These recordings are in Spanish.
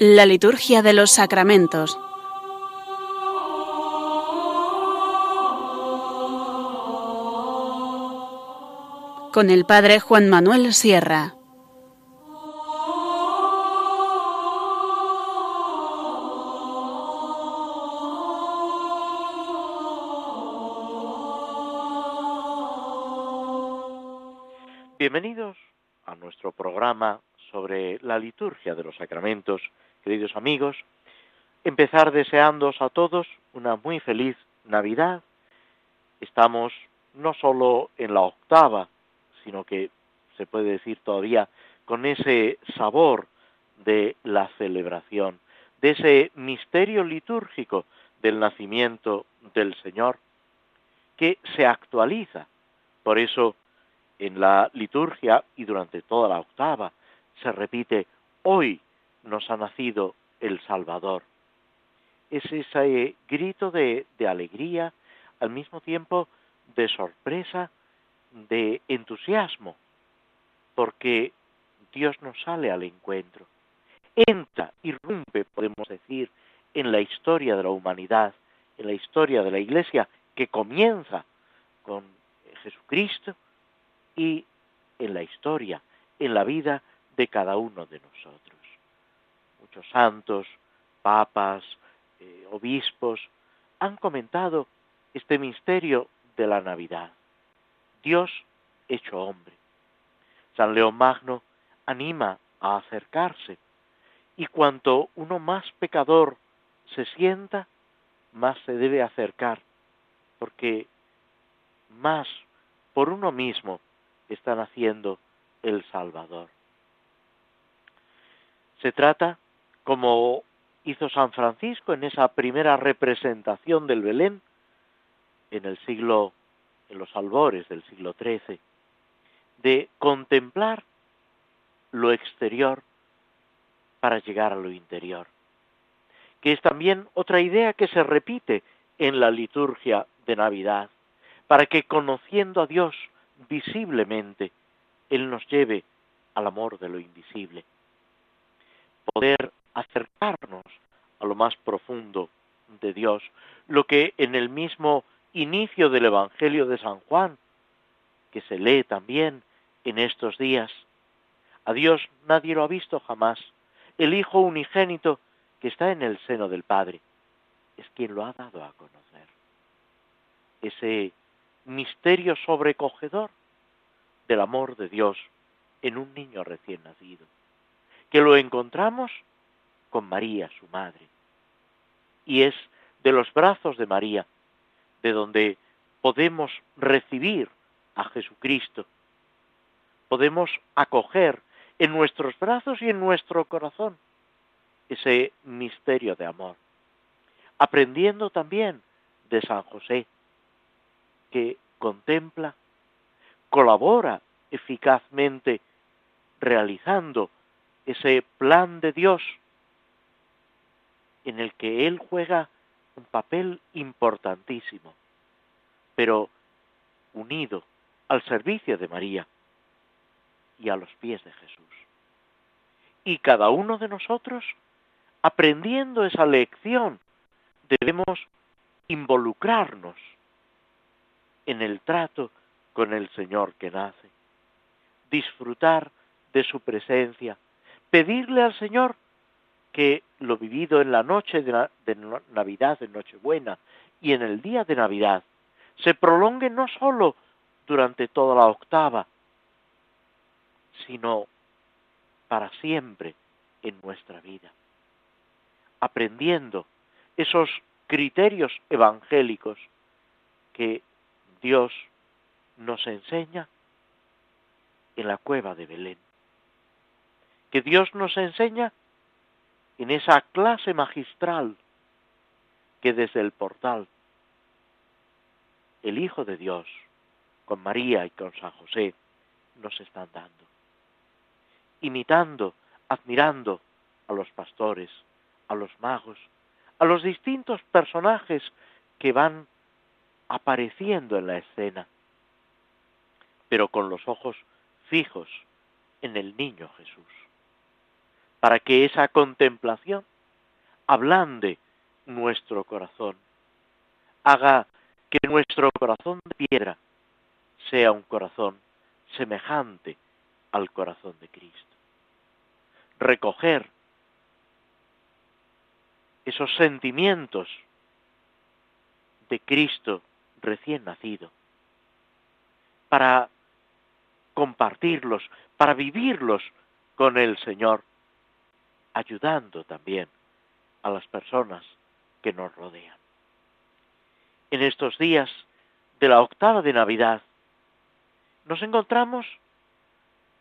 La liturgia de los sacramentos. Con el Padre Juan Manuel Sierra. Bienvenidos a nuestro programa sobre la liturgia de los sacramentos, amigos. Empezar deseándoos a todos una muy feliz Navidad. Estamos no solo en la octava, sino que se puede decir todavía con ese sabor de la celebración, de ese misterio litúrgico del nacimiento del Señor, que se actualiza. Por eso, en la liturgia y durante toda la octava, se repite, hoy nos ha nacido el Salvador. Es ese grito de, alegría, al mismo tiempo de sorpresa, de entusiasmo, porque Dios nos sale al encuentro. Entra, irrumpe, podemos decir, en la historia de la humanidad, en la historia de la Iglesia, que comienza con Jesucristo y en la historia, en la vida de cada uno de nosotros. Muchos santos, papas, eh, obispos han comentado este misterio de la Navidad. Dios hecho hombre. San León Magno anima a acercarse y cuanto uno más pecador se sienta, más se debe acercar, porque más por uno mismo están haciendo el Salvador. Se trata, como hizo San Francisco en esa primera representación del Belén, en el siglo, en los albores del siglo XIII, de contemplar lo exterior para llegar a lo interior, que es también otra idea que se repite en la liturgia de Navidad, para que conociendo a Dios visiblemente, Él nos lleve al amor de lo invisible. Poder acercarnos a lo más profundo de Dios, lo que en el mismo inicio del Evangelio de San Juan, que se lee también en estos días, a Dios nadie lo ha visto jamás, el Hijo unigénito que está en el seno del Padre, es quien lo ha dado a conocer. Ese misterio sobrecogedor del amor de Dios en un niño recién nacido que lo encontramos con María, su madre. Y es de los brazos de María de donde podemos recibir a Jesucristo. Podemos acoger en nuestros brazos y en nuestro corazón ese misterio de amor. Aprendiendo también de San José, que contempla, colabora eficazmente realizando ese plan de Dios en el que Él juega un papel importantísimo, pero unido al servicio de María y a los pies de Jesús. Y cada uno de nosotros, aprendiendo esa lección, debemos involucrarnos en el trato con el Señor que nace, disfrutar de su presencia, pedirle al Señor que lo vivido en la noche de, Navidad, en Nochebuena y en el día de Navidad, se prolongue no sólo durante toda la octava, sino para siempre en nuestra vida, aprendiendo esos criterios evangélicos que Dios nos enseña en la cueva de Belén que Dios nos enseña en esa clase magistral que desde el portal el Hijo de Dios, con María y con San José, nos están dando. Imitando, admirando a los pastores, a los magos, a los distintos personajes que van apareciendo en la escena, pero con los ojos fijos en el niño Jesús para que esa contemplación ablande nuestro corazón, haga que nuestro corazón de piedra sea un corazón semejante al corazón de Cristo. Recoger esos sentimientos de Cristo recién nacido, para compartirlos, para vivirlos con el Señor, ayudando también a las personas que nos rodean. En estos días de la octava de Navidad, nos encontramos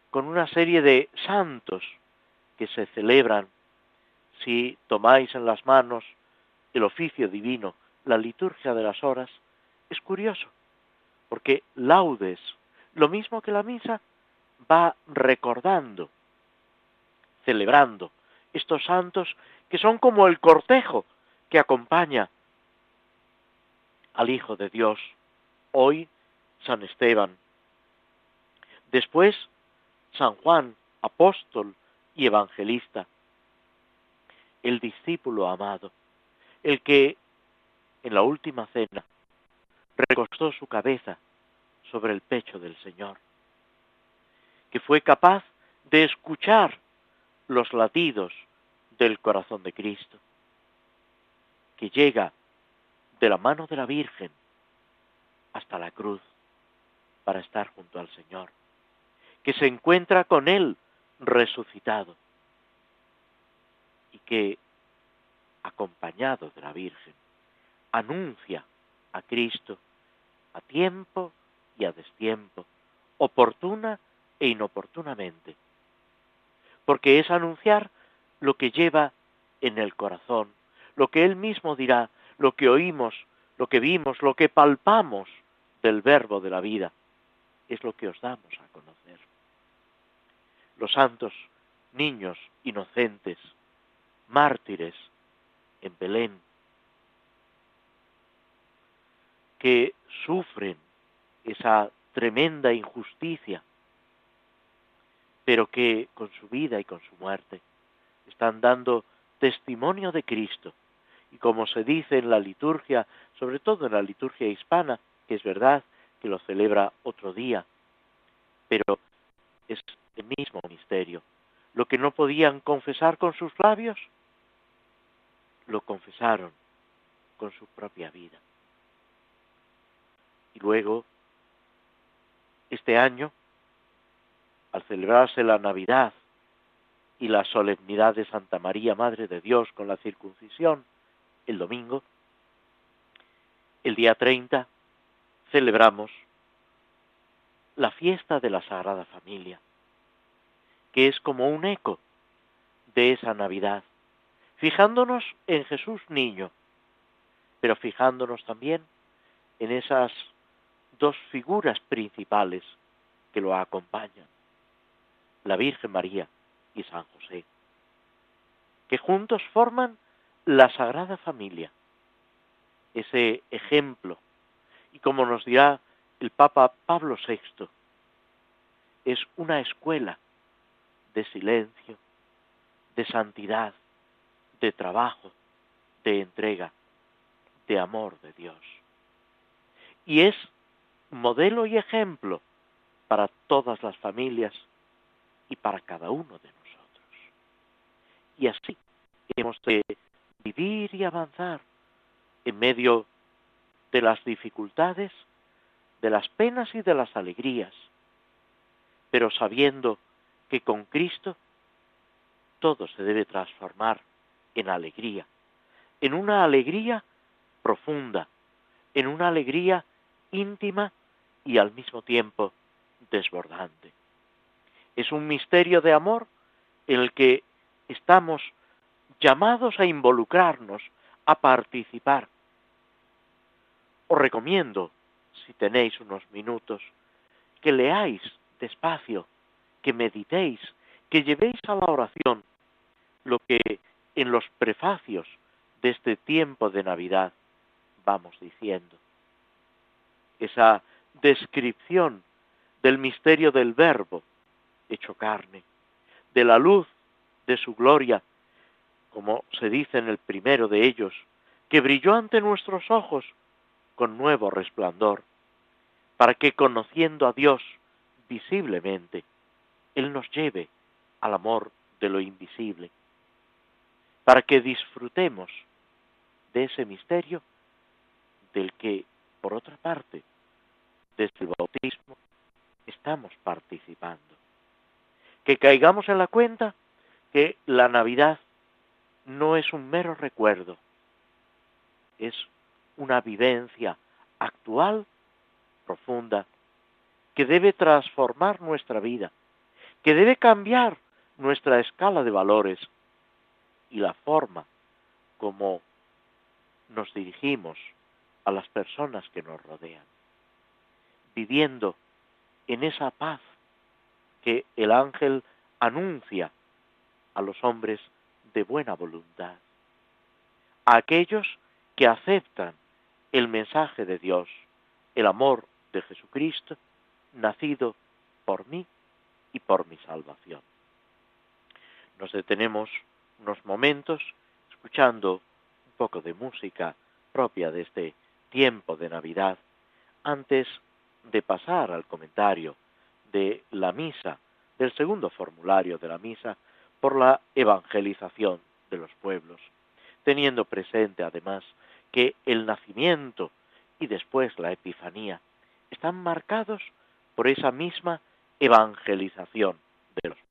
con una serie de santos que se celebran si tomáis en las manos el oficio divino, la liturgia de las horas, es curioso, porque laudes, lo mismo que la misa, va recordando, celebrando estos santos que son como el cortejo que acompaña al Hijo de Dios. Hoy San Esteban. Después San Juan, apóstol y evangelista. El discípulo amado, el que en la última cena recostó su cabeza sobre el pecho del Señor, que fue capaz de escuchar los latidos del corazón de Cristo, que llega de la mano de la Virgen hasta la cruz para estar junto al Señor, que se encuentra con Él resucitado y que, acompañado de la Virgen, anuncia a Cristo a tiempo y a destiempo, oportuna e inoportunamente, porque es anunciar lo que lleva en el corazón, lo que Él mismo dirá, lo que oímos, lo que vimos, lo que palpamos del verbo de la vida, es lo que os damos a conocer. Los santos niños inocentes, mártires en Belén, que sufren esa tremenda injusticia, pero que con su vida y con su muerte están dando testimonio de Cristo. Y como se dice en la liturgia, sobre todo en la liturgia hispana, que es verdad que lo celebra otro día, pero es el mismo misterio. Lo que no podían confesar con sus labios, lo confesaron con su propia vida. Y luego, este año, al celebrarse la Navidad y la solemnidad de Santa María, Madre de Dios, con la circuncisión, el domingo, el día 30, celebramos la fiesta de la Sagrada Familia, que es como un eco de esa Navidad, fijándonos en Jesús niño, pero fijándonos también en esas dos figuras principales que lo acompañan, la Virgen María y San José, que juntos forman la Sagrada Familia, ese ejemplo, y como nos dirá el Papa Pablo VI, es una escuela de silencio, de santidad, de trabajo, de entrega, de amor de Dios. Y es modelo y ejemplo para todas las familias y para cada uno de nosotros. Y así hemos de vivir y avanzar en medio de las dificultades, de las penas y de las alegrías, pero sabiendo que con Cristo todo se debe transformar en alegría, en una alegría profunda, en una alegría íntima y al mismo tiempo desbordante. Es un misterio de amor el que estamos llamados a involucrarnos, a participar. Os recomiendo, si tenéis unos minutos, que leáis despacio, que meditéis, que llevéis a la oración lo que en los prefacios de este tiempo de Navidad vamos diciendo. Esa descripción del misterio del verbo hecho carne, de la luz de su gloria, como se dice en el primero de ellos, que brilló ante nuestros ojos con nuevo resplandor, para que conociendo a Dios visiblemente, Él nos lleve al amor de lo invisible, para que disfrutemos de ese misterio del que, por otra parte, desde el bautismo estamos participando. Que caigamos en la cuenta que la Navidad no es un mero recuerdo, es una vivencia actual, profunda, que debe transformar nuestra vida, que debe cambiar nuestra escala de valores y la forma como nos dirigimos a las personas que nos rodean, viviendo en esa paz que el ángel anuncia a los hombres de buena voluntad, a aquellos que aceptan el mensaje de Dios, el amor de Jesucristo, nacido por mí y por mi salvación. Nos detenemos unos momentos escuchando un poco de música propia de este tiempo de Navidad antes de pasar al comentario de la misa, del segundo formulario de la misa, por la evangelización de los pueblos, teniendo presente además que el nacimiento y después la epifanía están marcados por esa misma evangelización de los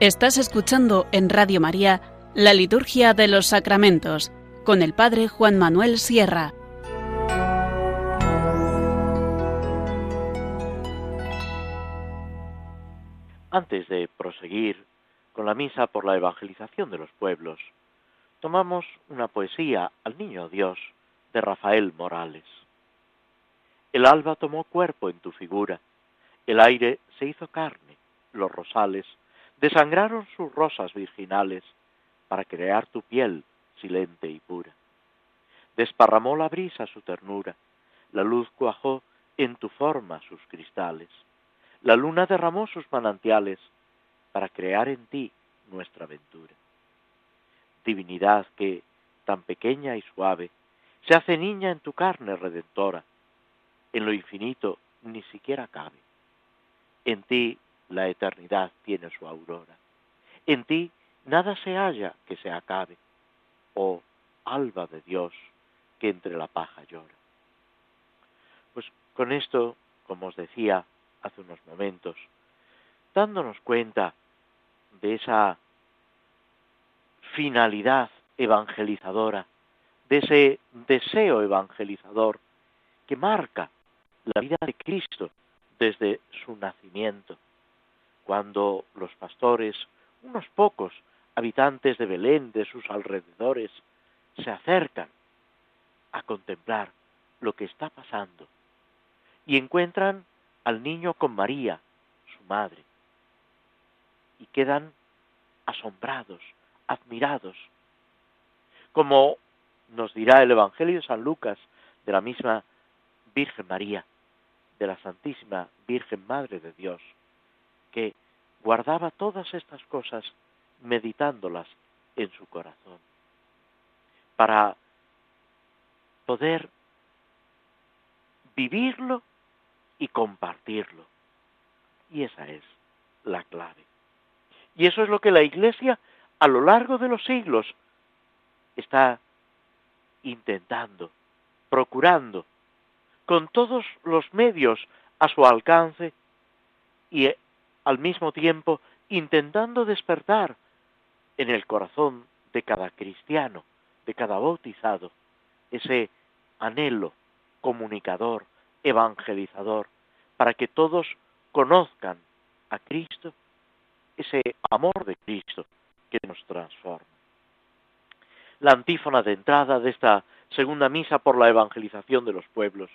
Estás escuchando en Radio María la Liturgia de los Sacramentos con el Padre Juan Manuel Sierra. Antes de proseguir con la misa por la evangelización de los pueblos, tomamos una poesía al Niño Dios de Rafael Morales. El alba tomó cuerpo en tu figura, el aire se hizo carne, los rosales desangraron sus rosas virginales para crear tu piel silente y pura. Desparramó la brisa su ternura, la luz cuajó en tu forma sus cristales, la luna derramó sus manantiales para crear en ti nuestra aventura. Divinidad que, tan pequeña y suave, se hace niña en tu carne redentora, en lo infinito ni siquiera cabe. En ti la eternidad tiene su aurora. En ti nada se halla que se acabe, oh alba de Dios que entre la paja llora. Pues con esto, como os decía hace unos momentos, dándonos cuenta de esa finalidad evangelizadora, de ese deseo evangelizador que marca la vida de Cristo desde su nacimiento cuando los pastores, unos pocos habitantes de Belén, de sus alrededores, se acercan a contemplar lo que está pasando y encuentran al niño con María, su madre, y quedan asombrados, admirados, como nos dirá el Evangelio de San Lucas de la misma Virgen María, de la Santísima Virgen Madre de Dios, que guardaba todas estas cosas meditándolas en su corazón, para poder vivirlo y compartirlo. Y esa es la clave. Y eso es lo que la Iglesia a lo largo de los siglos está intentando, procurando, con todos los medios a su alcance y al mismo tiempo intentando despertar en el corazón de cada cristiano, de cada bautizado, ese anhelo comunicador, evangelizador, para que todos conozcan a Cristo, ese amor de Cristo que nos transforma. La antífona de entrada de esta segunda misa por la evangelización de los pueblos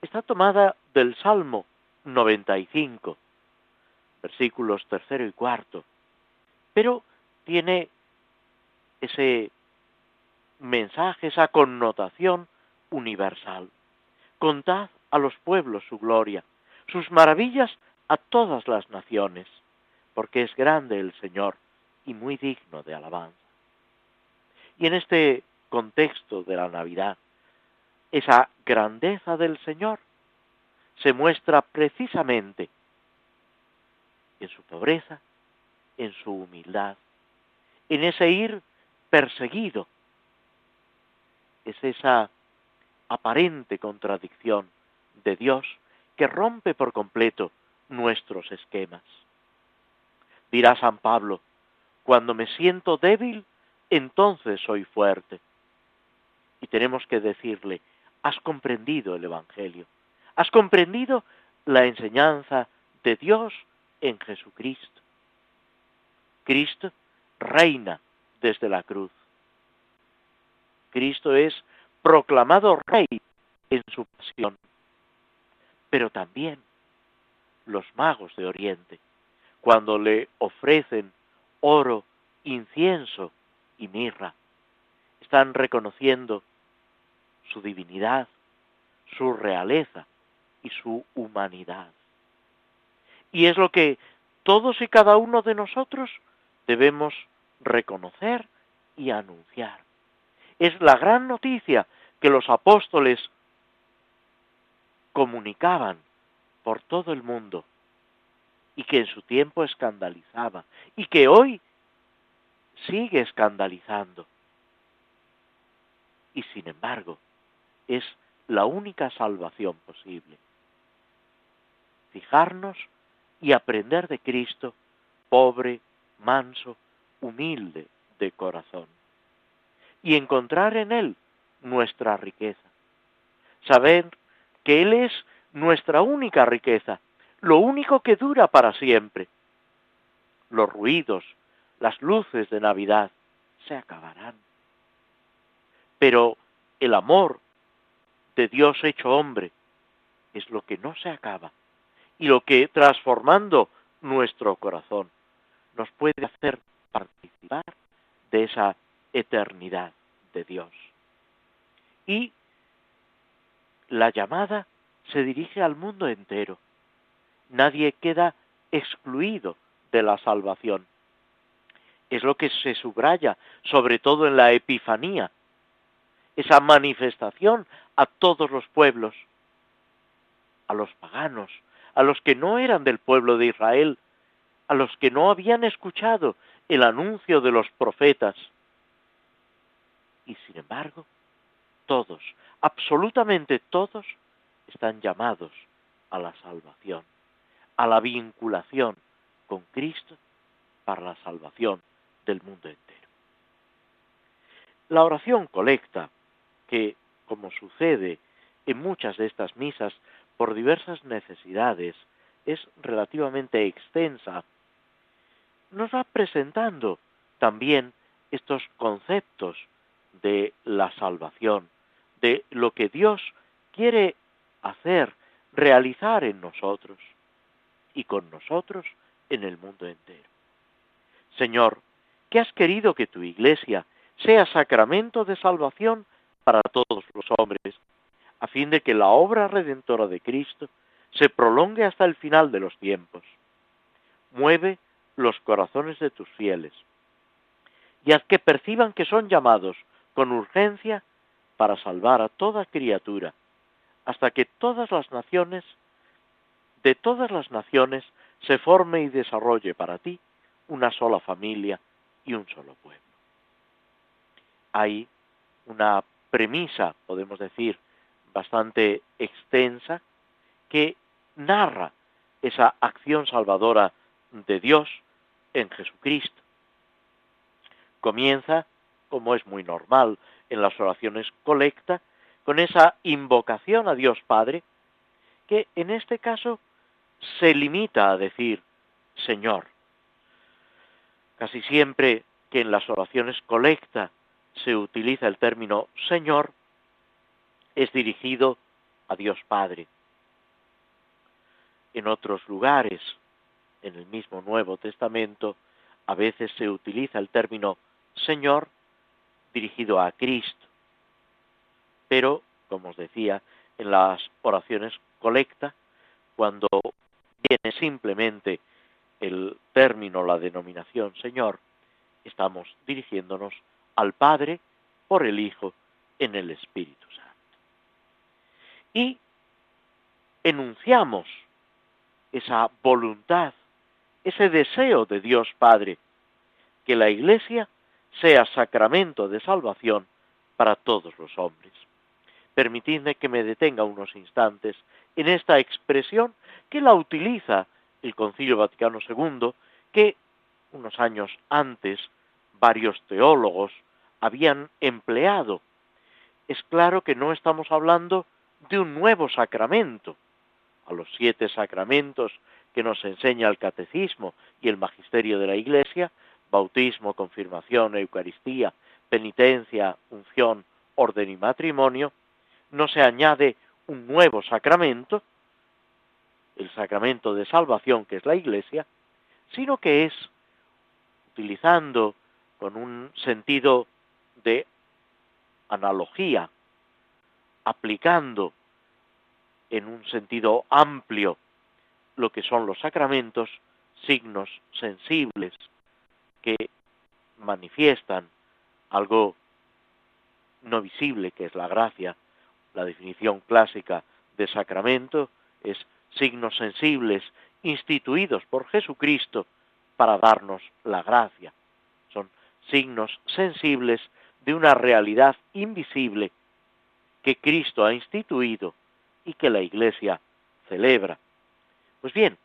está tomada del Salmo 95, versículos tercero y cuarto, pero tiene ese mensaje, esa connotación universal. Contad a los pueblos su gloria, sus maravillas a todas las naciones, porque es grande el Señor y muy digno de alabanza. Y en este contexto de la Navidad, esa grandeza del Señor se muestra precisamente en su pobreza, en su humildad, en ese ir perseguido. Es esa aparente contradicción de Dios que rompe por completo nuestros esquemas. Dirá San Pablo, cuando me siento débil, entonces soy fuerte. Y tenemos que decirle, has comprendido el Evangelio, has comprendido la enseñanza de Dios en Jesucristo. Cristo reina desde la cruz. Cristo es proclamado rey en su pasión. Pero también los magos de Oriente, cuando le ofrecen oro, incienso y mirra, están reconociendo su divinidad, su realeza y su humanidad. Y es lo que todos y cada uno de nosotros debemos reconocer y anunciar. Es la gran noticia que los apóstoles comunicaban por todo el mundo y que en su tiempo escandalizaba y que hoy sigue escandalizando. Y sin embargo, es la única salvación posible. Fijarnos y aprender de Cristo, pobre, manso, humilde de corazón, y encontrar en Él nuestra riqueza. Saber que Él es nuestra única riqueza, lo único que dura para siempre. Los ruidos, las luces de Navidad se acabarán. Pero el amor de Dios hecho hombre es lo que no se acaba y lo que transformando nuestro corazón nos puede hacer participar de esa eternidad de Dios. Y la llamada se dirige al mundo entero. Nadie queda excluido de la salvación. Es lo que se subraya, sobre todo en la Epifanía, esa manifestación a todos los pueblos, a los paganos, a los que no eran del pueblo de Israel, a los que no habían escuchado el anuncio de los profetas. Y sin embargo, todos, absolutamente todos, están llamados a la salvación, a la vinculación con Cristo para la salvación del mundo entero. La oración colecta, que, como sucede en muchas de estas misas, por diversas necesidades, es relativamente extensa, nos va presentando también estos conceptos de la salvación, de lo que Dios quiere hacer, realizar en nosotros y con nosotros en el mundo entero. Señor, que has querido que tu iglesia sea sacramento de salvación para todos los hombres, a fin de que la obra redentora de Cristo se prolongue hasta el final de los tiempos. Mueve los corazones de tus fieles y haz que perciban que son llamados con urgencia para salvar a toda criatura, hasta que todas las naciones, de todas las naciones, se forme y desarrolle para ti una sola familia y un solo pueblo. Hay una premisa, podemos decir, bastante extensa, que narra esa acción salvadora de Dios en Jesucristo. Comienza, como es muy normal en las oraciones colecta, con esa invocación a Dios Padre, que en este caso se limita a decir Señor. Casi siempre que en las oraciones colecta se utiliza el término Señor, es dirigido a Dios Padre. En otros lugares, en el mismo Nuevo Testamento, a veces se utiliza el término Señor dirigido a Cristo. Pero, como os decía, en las oraciones colecta, cuando viene simplemente el término, la denominación Señor, estamos dirigiéndonos al Padre por el Hijo en el Espíritu. Y enunciamos esa voluntad, ese deseo de Dios Padre, que la Iglesia sea sacramento de salvación para todos los hombres. Permitidme que me detenga unos instantes en esta expresión que la utiliza el Concilio Vaticano II, que unos años antes varios teólogos habían empleado. Es claro que no estamos hablando de un nuevo sacramento. A los siete sacramentos que nos enseña el catecismo y el magisterio de la Iglesia, bautismo, confirmación, Eucaristía, penitencia, unción, orden y matrimonio, no se añade un nuevo sacramento, el sacramento de salvación que es la Iglesia, sino que es, utilizando con un sentido de analogía, aplicando en un sentido amplio lo que son los sacramentos, signos sensibles que manifiestan algo no visible, que es la gracia. La definición clásica de sacramento es signos sensibles instituidos por Jesucristo para darnos la gracia. Son signos sensibles de una realidad invisible que Cristo ha instituido y que la Iglesia celebra. Pues bien,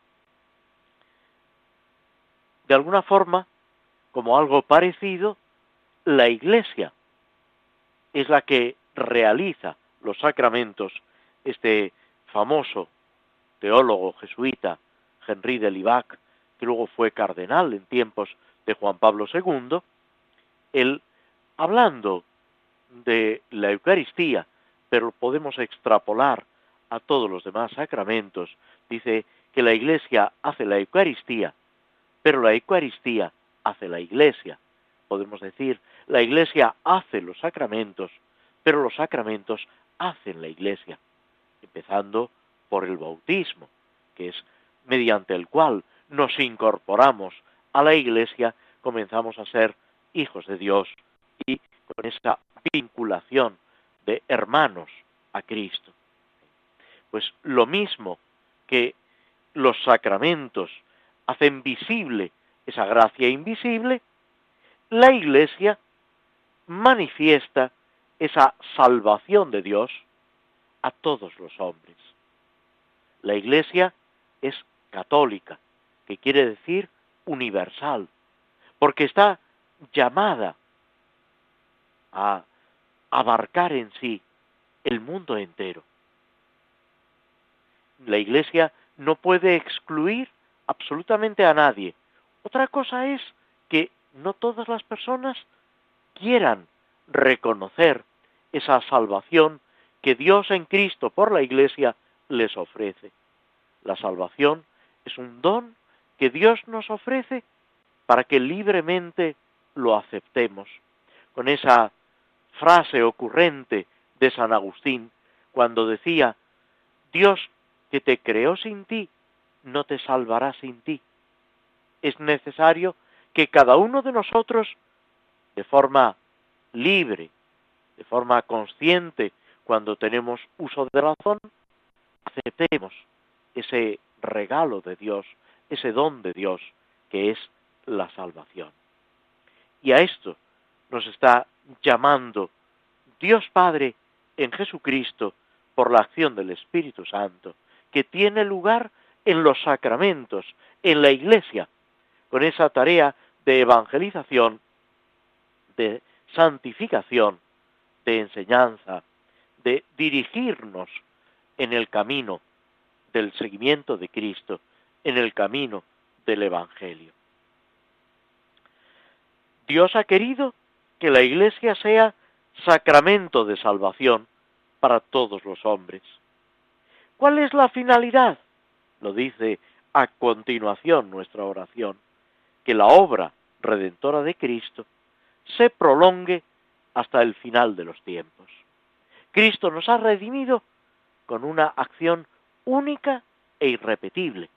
de alguna forma, como algo parecido, la Iglesia es la que realiza los sacramentos. Este famoso teólogo jesuita, Henri de Libac, que luego fue cardenal en tiempos de Juan Pablo II, él, hablando de la Eucaristía, pero podemos extrapolar a todos los demás sacramentos, dice que la Iglesia hace la Eucaristía, pero la Eucaristía hace la Iglesia. Podemos decir, la Iglesia hace los sacramentos, pero los sacramentos hacen la Iglesia, empezando por el bautismo, que es mediante el cual nos incorporamos a la Iglesia, comenzamos a ser hijos de Dios y con esa vinculación de hermanos a Cristo. Pues lo mismo que los sacramentos hacen visible esa gracia invisible, la Iglesia manifiesta esa salvación de Dios a todos los hombres. La Iglesia es católica, que quiere decir universal, porque está llamada a abarcar en sí el mundo entero. La Iglesia no puede excluir absolutamente a nadie. Otra cosa es que no todas las personas quieran reconocer esa salvación que Dios en Cristo por la Iglesia les ofrece. La salvación es un don que Dios nos ofrece para que libremente lo aceptemos. Con esa frase ocurrente de San Agustín, cuando decía, Dios que te creó sin ti, no te salvará sin ti. Es necesario que cada uno de nosotros, de forma libre, de forma consciente, cuando tenemos uso de razón, aceptemos ese regalo de Dios, ese don de Dios, que es la salvación. Y a esto nos está llamando Dios Padre en Jesucristo por la acción del Espíritu Santo, que tiene lugar en los sacramentos, en la Iglesia, con esa tarea de evangelización, de santificación, de enseñanza, de dirigirnos en el camino del seguimiento de Cristo, en el camino del Evangelio. Dios ha querido que la Iglesia sea sacramento de salvación para todos los hombres. ¿Cuál es la finalidad? Lo dice a continuación nuestra oración, que la obra redentora de Cristo se prolongue hasta el final de los tiempos. Cristo nos ha redimido con una acción única e irrepetible,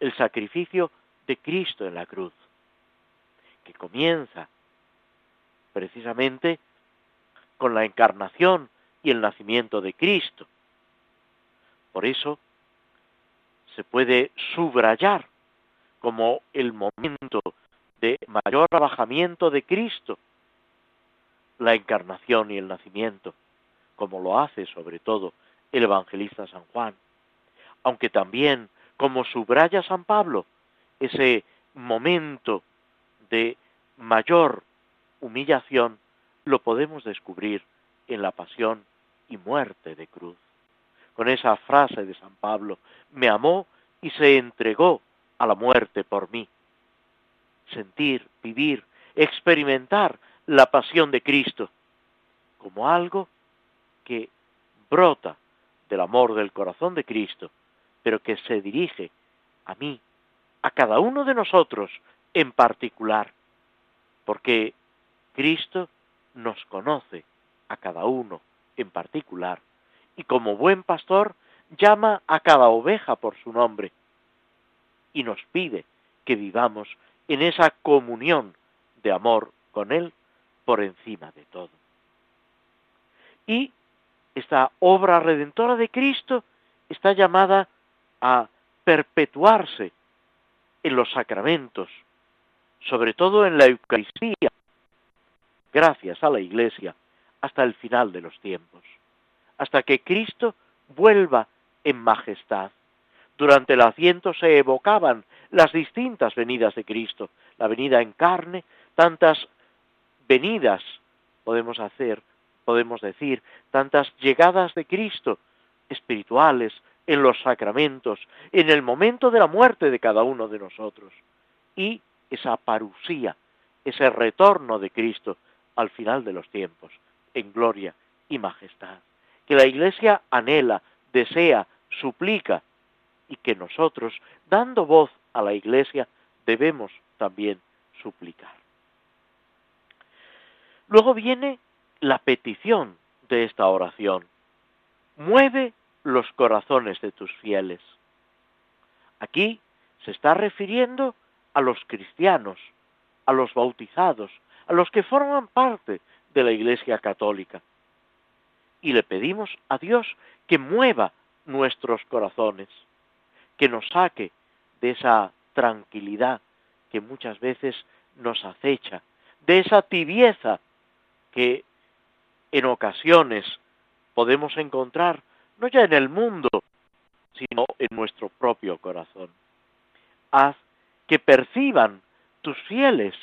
el sacrificio de Cristo en la cruz, que comienza precisamente con la encarnación y el nacimiento de Cristo. Por eso se puede subrayar como el momento de mayor abajamiento de Cristo, la encarnación y el nacimiento, como lo hace sobre todo el evangelista San Juan, aunque también, como subraya San Pablo, ese momento de mayor humillación lo podemos descubrir en la pasión y muerte de cruz. Con esa frase de San Pablo, me amó y se entregó a la muerte por mí. Sentir, vivir, experimentar la pasión de Cristo como algo que brota del amor del corazón de Cristo, pero que se dirige a mí, a cada uno de nosotros en particular, porque Cristo nos conoce a cada uno en particular y como buen pastor llama a cada oveja por su nombre y nos pide que vivamos en esa comunión de amor con Él por encima de todo. Y esta obra redentora de Cristo está llamada a perpetuarse en los sacramentos, sobre todo en la Eucaristía, gracias a la Iglesia, hasta el final de los tiempos, hasta que Cristo vuelva en majestad. Durante el asiento se evocaban las distintas venidas de Cristo, la venida en carne, tantas venidas podemos hacer, podemos decir, tantas llegadas de Cristo espirituales en los sacramentos, en el momento de la muerte de cada uno de nosotros, y esa parusía, ese retorno de Cristo al final de los tiempos, en gloria y majestad, que la Iglesia anhela, desea, suplica, y que nosotros, dando voz a la Iglesia, debemos también suplicar. Luego viene la petición de esta oración. Mueve los corazones de tus fieles. Aquí se está refiriendo a los cristianos, a los bautizados, a los que forman parte de la Iglesia Católica. Y le pedimos a Dios que mueva nuestros corazones, que nos saque de esa tranquilidad que muchas veces nos acecha, de esa tibieza que en ocasiones podemos encontrar no ya en el mundo, sino en nuestro propio corazón. Haz que perciban tus fieles,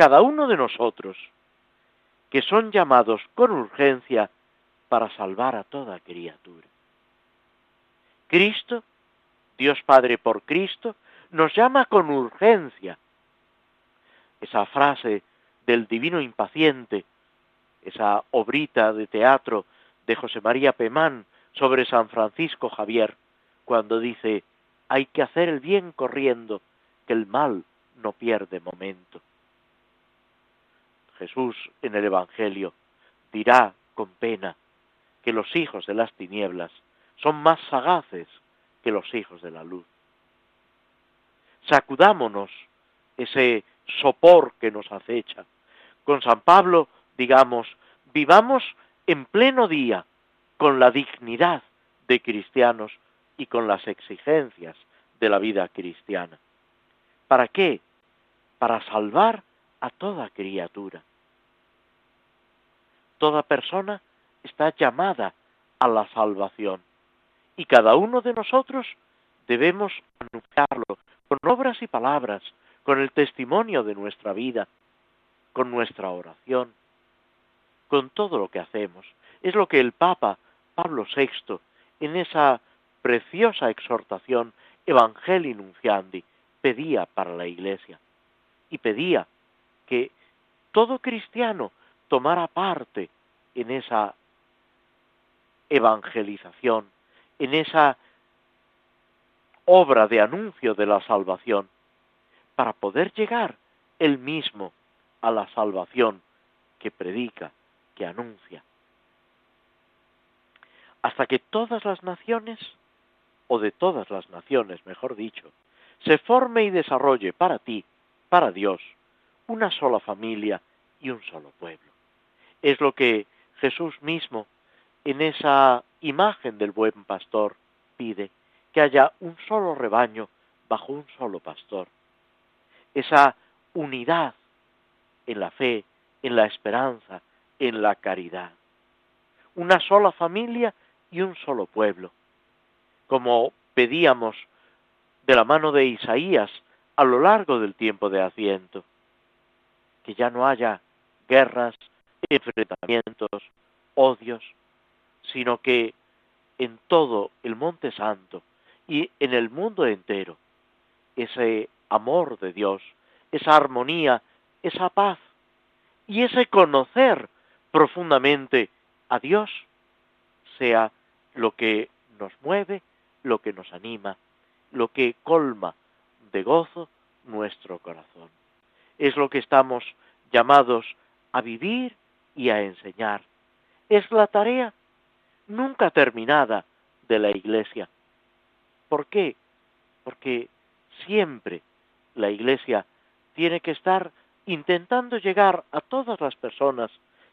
cada uno de nosotros, que son llamados con urgencia para salvar a toda criatura. Cristo, Dios Padre por Cristo, nos llama con urgencia. Esa frase del divino impaciente, esa obrita de teatro de José María Pemán sobre San Francisco Javier, cuando dice, hay que hacer el bien corriendo, que el mal no pierde momento. Jesús en el Evangelio dirá con pena que los hijos de las tinieblas son más sagaces que los hijos de la luz. Sacudámonos ese sopor que nos acecha. Con San Pablo, digamos, vivamos en pleno día con la dignidad de cristianos y con las exigencias de la vida cristiana. ¿Para qué? Para salvar a toda criatura. Toda persona está llamada a la salvación y cada uno de nosotros debemos anunciarlo con obras y palabras, con el testimonio de nuestra vida, con nuestra oración, con todo lo que hacemos. Es lo que el Papa Pablo VI, en esa preciosa exhortación Evangelii Nunciandi, pedía para la Iglesia. Y pedía que todo cristiano tomara parte en esa evangelización, en esa obra de anuncio de la salvación, para poder llegar él mismo a la salvación que predica, que anuncia. Hasta que todas las naciones, o de todas las naciones, mejor dicho, se forme y desarrolle para ti, para Dios, una sola familia y un solo pueblo. Es lo que Jesús mismo, en esa imagen del buen pastor, pide, que haya un solo rebaño bajo un solo pastor. Esa unidad en la fe, en la esperanza, en la caridad. Una sola familia y un solo pueblo. Como pedíamos de la mano de Isaías a lo largo del tiempo de Asiento, que ya no haya guerras, enfrentamientos, odios, sino que en todo el Monte Santo y en el mundo entero, ese amor de Dios, esa armonía, esa paz y ese conocer profundamente a Dios sea lo que nos mueve, lo que nos anima, lo que colma de gozo nuestro corazón. Es lo que estamos llamados a vivir y a enseñar. Es la tarea nunca terminada de la Iglesia. ¿Por qué? Porque siempre la Iglesia tiene que estar intentando llegar a todas las personas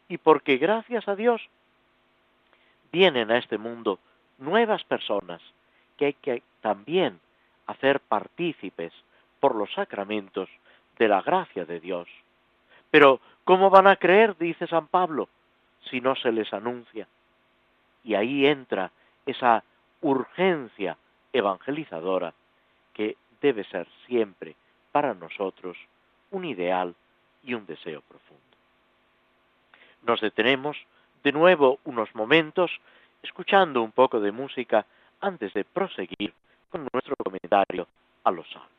y porque gracias a Dios vienen a este mundo nuevas personas que hay que también hacer partícipes por los sacramentos de la gracia de Dios. Pero, ¿cómo van a creer, dice San Pablo, si no se les anuncia? Y ahí entra esa urgencia evangelizadora que debe ser siempre para nosotros un ideal y un deseo profundo. Nos detenemos de nuevo unos momentos escuchando un poco de música antes de proseguir con nuestro comentario a los salmos.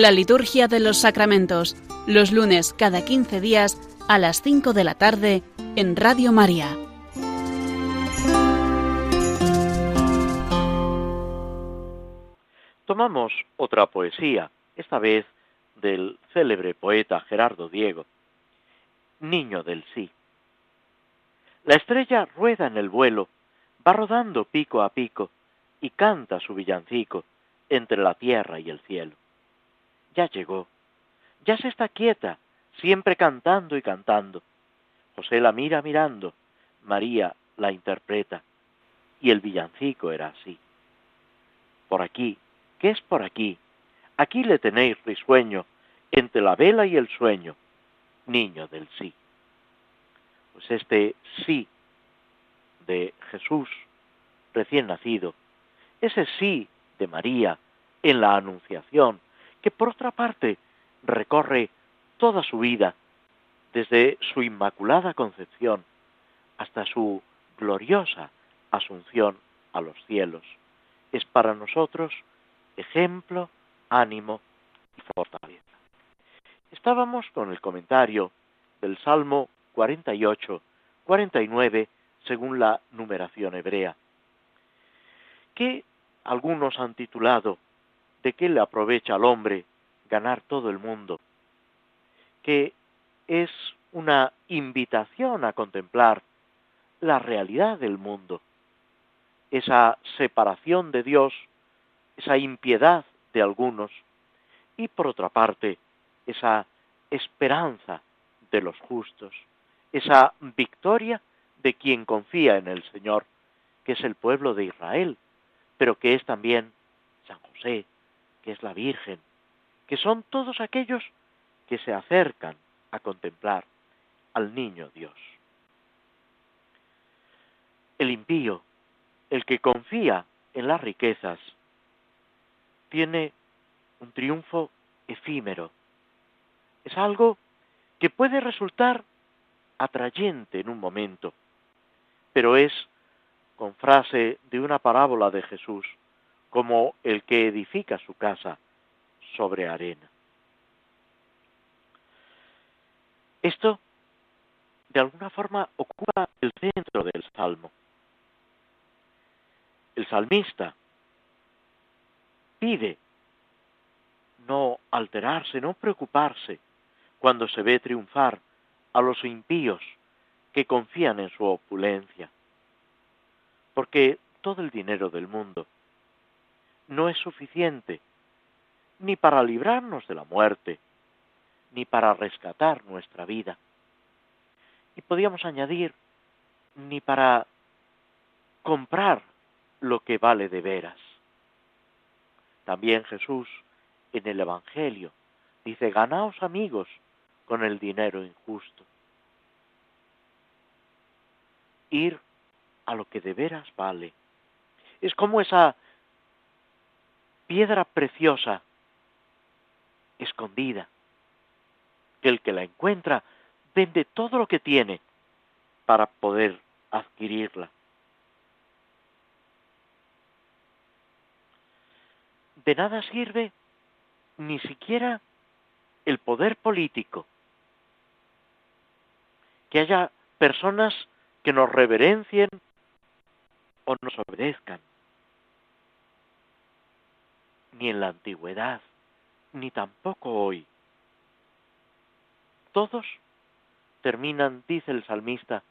La liturgia de los sacramentos, los lunes cada 15 días a las 5 de la tarde en Radio María. Tomamos otra poesía, esta vez del célebre poeta Gerardo Diego, Niño del Sí. La estrella rueda en el vuelo, va rodando pico a pico y canta su villancico entre la tierra y el cielo. Ya llegó, ya se está quieta, siempre cantando y cantando. José la mira mirando, María la interpreta, y el villancico era así. Por aquí, ¿qué es por aquí? Aquí le tenéis risueño, entre la vela y el sueño, niño del sí. Pues este sí de Jesús recién nacido, ese sí de María en la Anunciación, que por otra parte recorre toda su vida, desde su inmaculada concepción hasta su gloriosa asunción a los cielos, es para nosotros ejemplo, ánimo y fortaleza. Estábamos con el comentario del Salmo 48, 49, según la numeración hebrea, que algunos han titulado ¿De qué le aprovecha al hombre ganar todo el mundo? Que es una invitación a contemplar la realidad del mundo, esa separación de Dios, esa impiedad de algunos, y por otra parte, esa esperanza de los justos, esa victoria de quien confía en el Señor, que es el pueblo de Israel, pero que es también San José, que es la Virgen, que son todos aquellos que se acercan a contemplar al niño Dios. El impío, el que confía en las riquezas, tiene un triunfo efímero. Es algo que puede resultar atrayente en un momento, pero es, con frase de una parábola de Jesús, como el que edifica su casa sobre arena. Esto, de alguna forma, ocupa el centro del salmo. El salmista pide no alterarse, no preocuparse cuando se ve triunfar a los impíos que confían en su opulencia. Porque todo el dinero del mundo no es suficiente ni para librarnos de la muerte, ni para rescatar nuestra vida. Y podríamos añadir, ni para comprar lo que vale de veras. También Jesús en el Evangelio dice, ganaos amigos con el dinero injusto. Ir a lo que de veras vale. Es como esa piedra preciosa escondida, el que la encuentra vende todo lo que tiene para poder adquirirla. De nada sirve ni siquiera el poder político, que haya personas que nos reverencien o nos obedezcan. Ni en la antigüedad, ni tampoco hoy. Todos terminan, dice el salmista,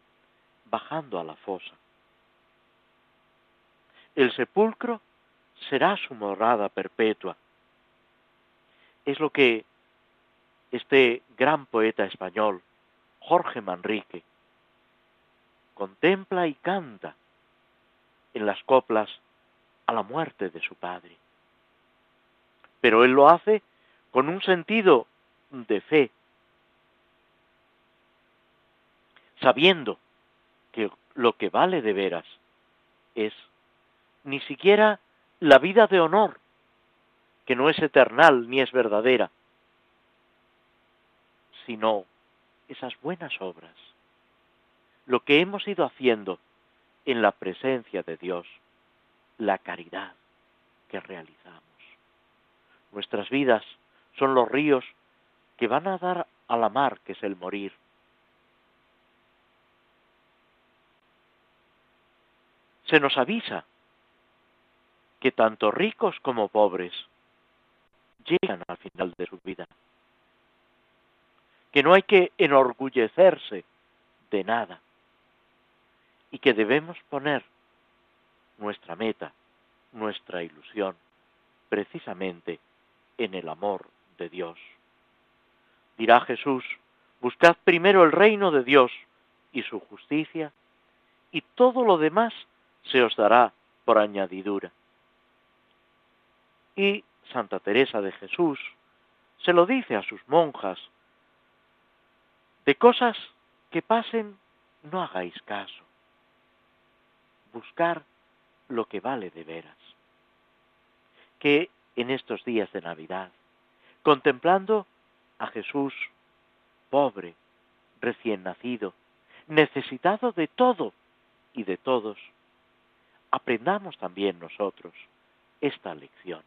bajando a la fosa. El sepulcro será su morada perpetua. Es lo que este gran poeta español, Jorge Manrique, contempla y canta en las coplas a la muerte de su padre. Pero él lo hace con un sentido de fe, sabiendo que lo que vale de veras es ni siquiera la vida de honor, que no es eternal ni es verdadera, sino esas buenas obras, lo que hemos ido haciendo en la presencia de Dios, la caridad que realizamos. Nuestras vidas son los ríos que van a dar a la mar, que es el morir. Se nos avisa que tanto ricos como pobres llegan al final de su vida, que no hay que enorgullecerse de nada y que debemos poner nuestra meta, nuestra ilusión, precisamente en el amor de Dios. Dirá Jesús, buscad primero el reino de Dios y su justicia, y todo lo demás se os dará por añadidura. Y Santa Teresa de Jesús se lo dice a sus monjas, de cosas que pasen no hagáis caso, buscar lo que vale de veras. Que en estos días de Navidad, contemplando a Jesús pobre, recién nacido, necesitado de todo y de todos, aprendamos también nosotros esta lección,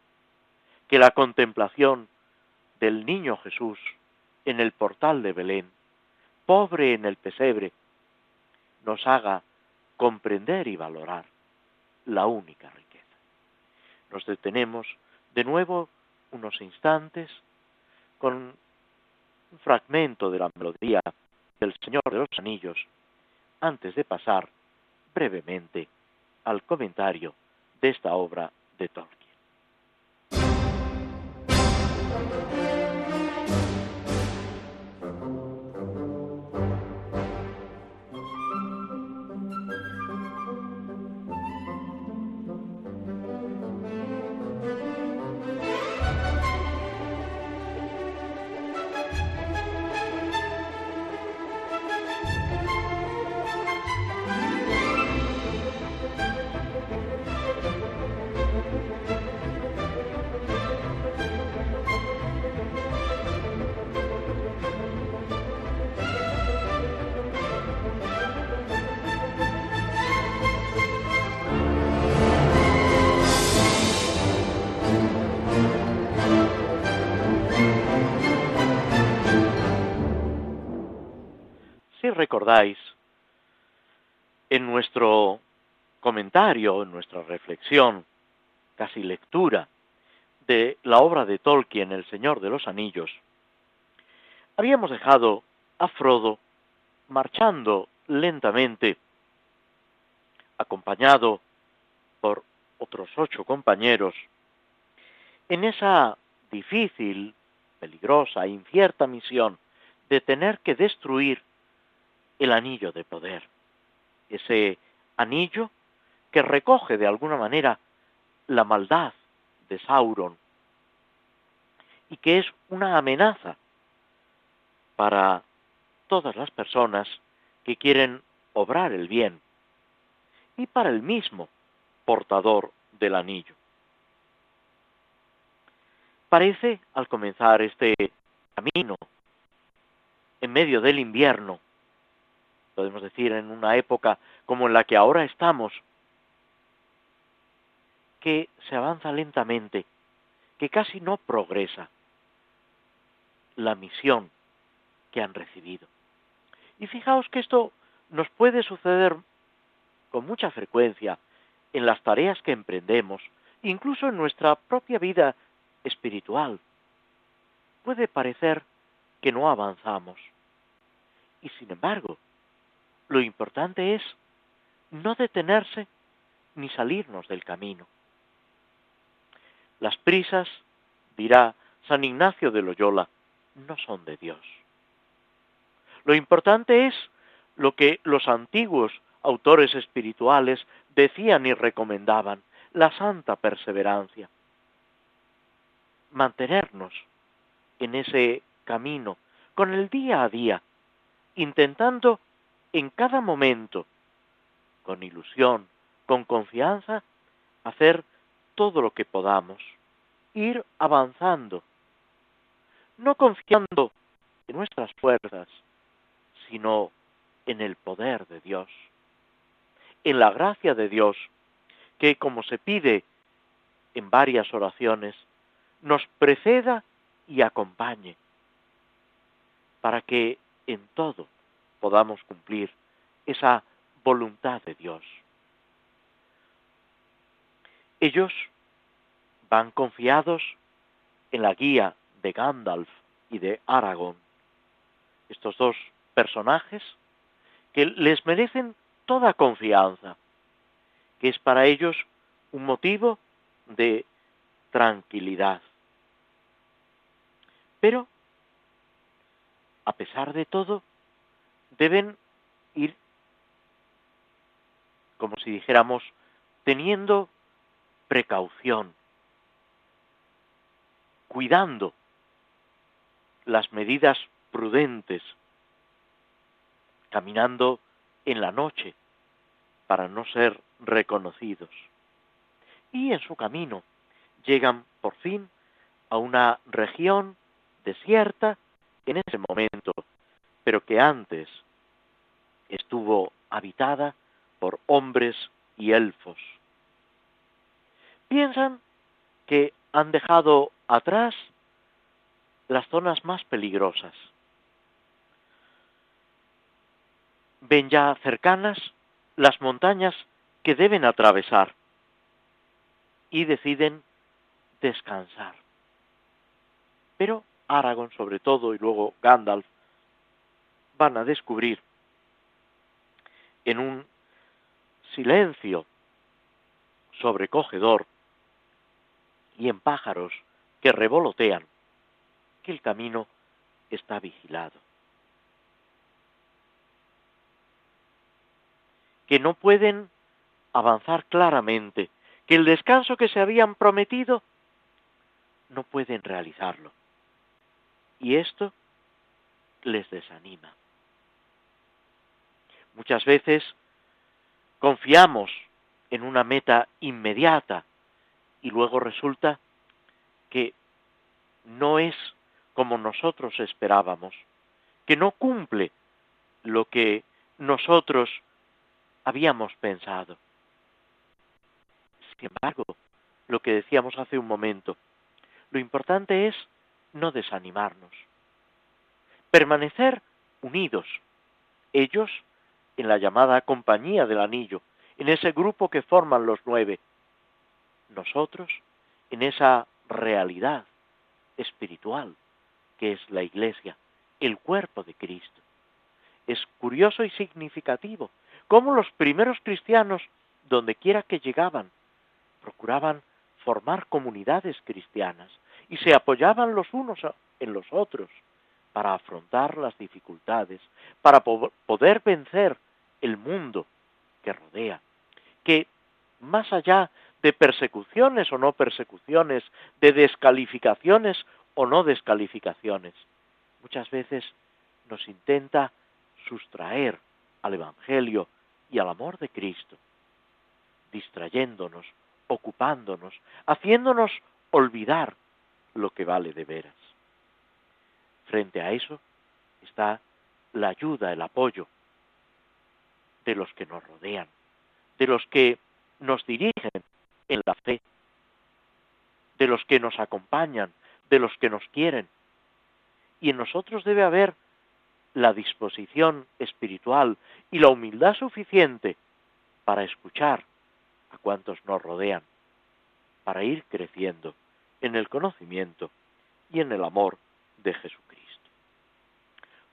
que la contemplación del niño Jesús en el portal de Belén, pobre en el pesebre, nos haga comprender y valorar la única riqueza. Nos detenemos de nuevo unos instantes con un fragmento de la melodía del Señor de los Anillos antes de pasar brevemente al comentario de esta obra de Tolkien. Recordáis, en nuestro comentario, en nuestra reflexión, casi lectura, de la obra de Tolkien, El Señor de los Anillos, habíamos dejado a Frodo marchando lentamente, acompañado por otros ocho compañeros, en esa difícil, peligrosa, incierta misión de tener que destruir el anillo de poder, ese anillo que recoge de alguna manera la maldad de Sauron y que es una amenaza para todas las personas que quieren obrar el bien y para el mismo portador del anillo. Parece, al comenzar este camino, en medio del invierno, podemos decir, en una época como en la que ahora estamos, que se avanza lentamente, que casi no progresa la misión que han recibido. Y fijaos que esto nos puede suceder con mucha frecuencia en las tareas que emprendemos, incluso en nuestra propia vida espiritual. Puede parecer que no avanzamos. Y sin embargo, lo importante es no detenerse ni salirnos del camino. Las prisas, dirá San Ignacio de Loyola, no son de Dios. Lo importante es lo que los antiguos autores espirituales decían y recomendaban, la santa perseverancia. Mantenernos en ese camino, con el día a día, intentando en cada momento, con ilusión, con confianza, hacer todo lo que podamos, ir avanzando, no confiando en nuestras fuerzas, sino en el poder de Dios, en la gracia de Dios, que como se pide en varias oraciones, nos preceda y acompañe, para que en todo podamos cumplir esa voluntad de Dios. Ellos van confiados en la guía de Gandalf y de Aragorn, estos dos personajes que les merecen toda confianza, que es para ellos un motivo de tranquilidad. Pero, a pesar de todo, deben ir, como si dijéramos, teniendo precaución, cuidando las medidas prudentes, caminando en la noche para no ser reconocidos. Y en su camino llegan por fin a una región desierta en ese momento, pero que antes estuvo habitada por hombres y elfos. Piensan que han dejado atrás las zonas más peligrosas. Ven ya cercanas las montañas que deben atravesar y deciden descansar. Pero Aragorn sobre todo y luego Gandalf van a descubrir en un silencio sobrecogedor y en pájaros que revolotean que el camino está vigilado. Que no pueden avanzar claramente, que el descanso que se habían prometido no pueden realizarlo. Y esto les desanima. Muchas veces confiamos en una meta inmediata y luego resulta que no es como nosotros esperábamos, que no cumple lo que nosotros habíamos pensado. Sin embargo, lo que decíamos hace un momento, lo importante es no desanimarnos, permanecer unidos, ellos en la llamada compañía del anillo, en ese grupo que forman los nueve, nosotros en esa realidad espiritual que es la iglesia, el cuerpo de Cristo. Es curioso y significativo cómo los primeros cristianos, donde quiera que llegaban, procuraban formar comunidades cristianas y se apoyaban los unos en los otros para afrontar las dificultades, para poder vencer el mundo que rodea, que más allá de persecuciones o no persecuciones, de descalificaciones o no descalificaciones, muchas veces nos intenta sustraer al Evangelio y al amor de Cristo, distrayéndonos, ocupándonos, haciéndonos olvidar lo que vale de veras. Frente a eso está la ayuda, el apoyo de los que nos rodean, de los que nos dirigen en la fe, de los que nos acompañan, de los que nos quieren. Y en nosotros debe haber la disposición espiritual y la humildad suficiente para escuchar a cuantos nos rodean, para ir creciendo en el conocimiento y en el amor de Jesucristo.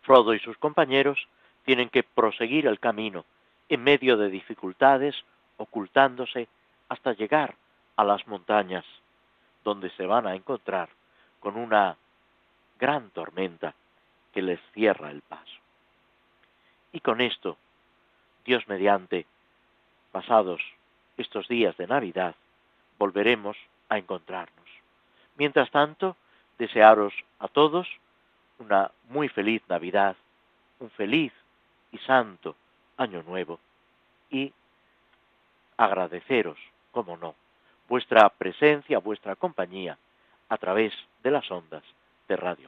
Frodo y sus compañeros tienen que proseguir el camino en medio de dificultades, ocultándose hasta llegar a las montañas, donde se van a encontrar con una gran tormenta que les cierra el paso. Y con esto, Dios mediante, pasados estos días de Navidad, volveremos a encontrarnos. Mientras tanto, desearos a todos una muy feliz Navidad, un feliz y santo Año Nuevo y agradeceros, como no, vuestra presencia, vuestra compañía a través de las ondas de Radio.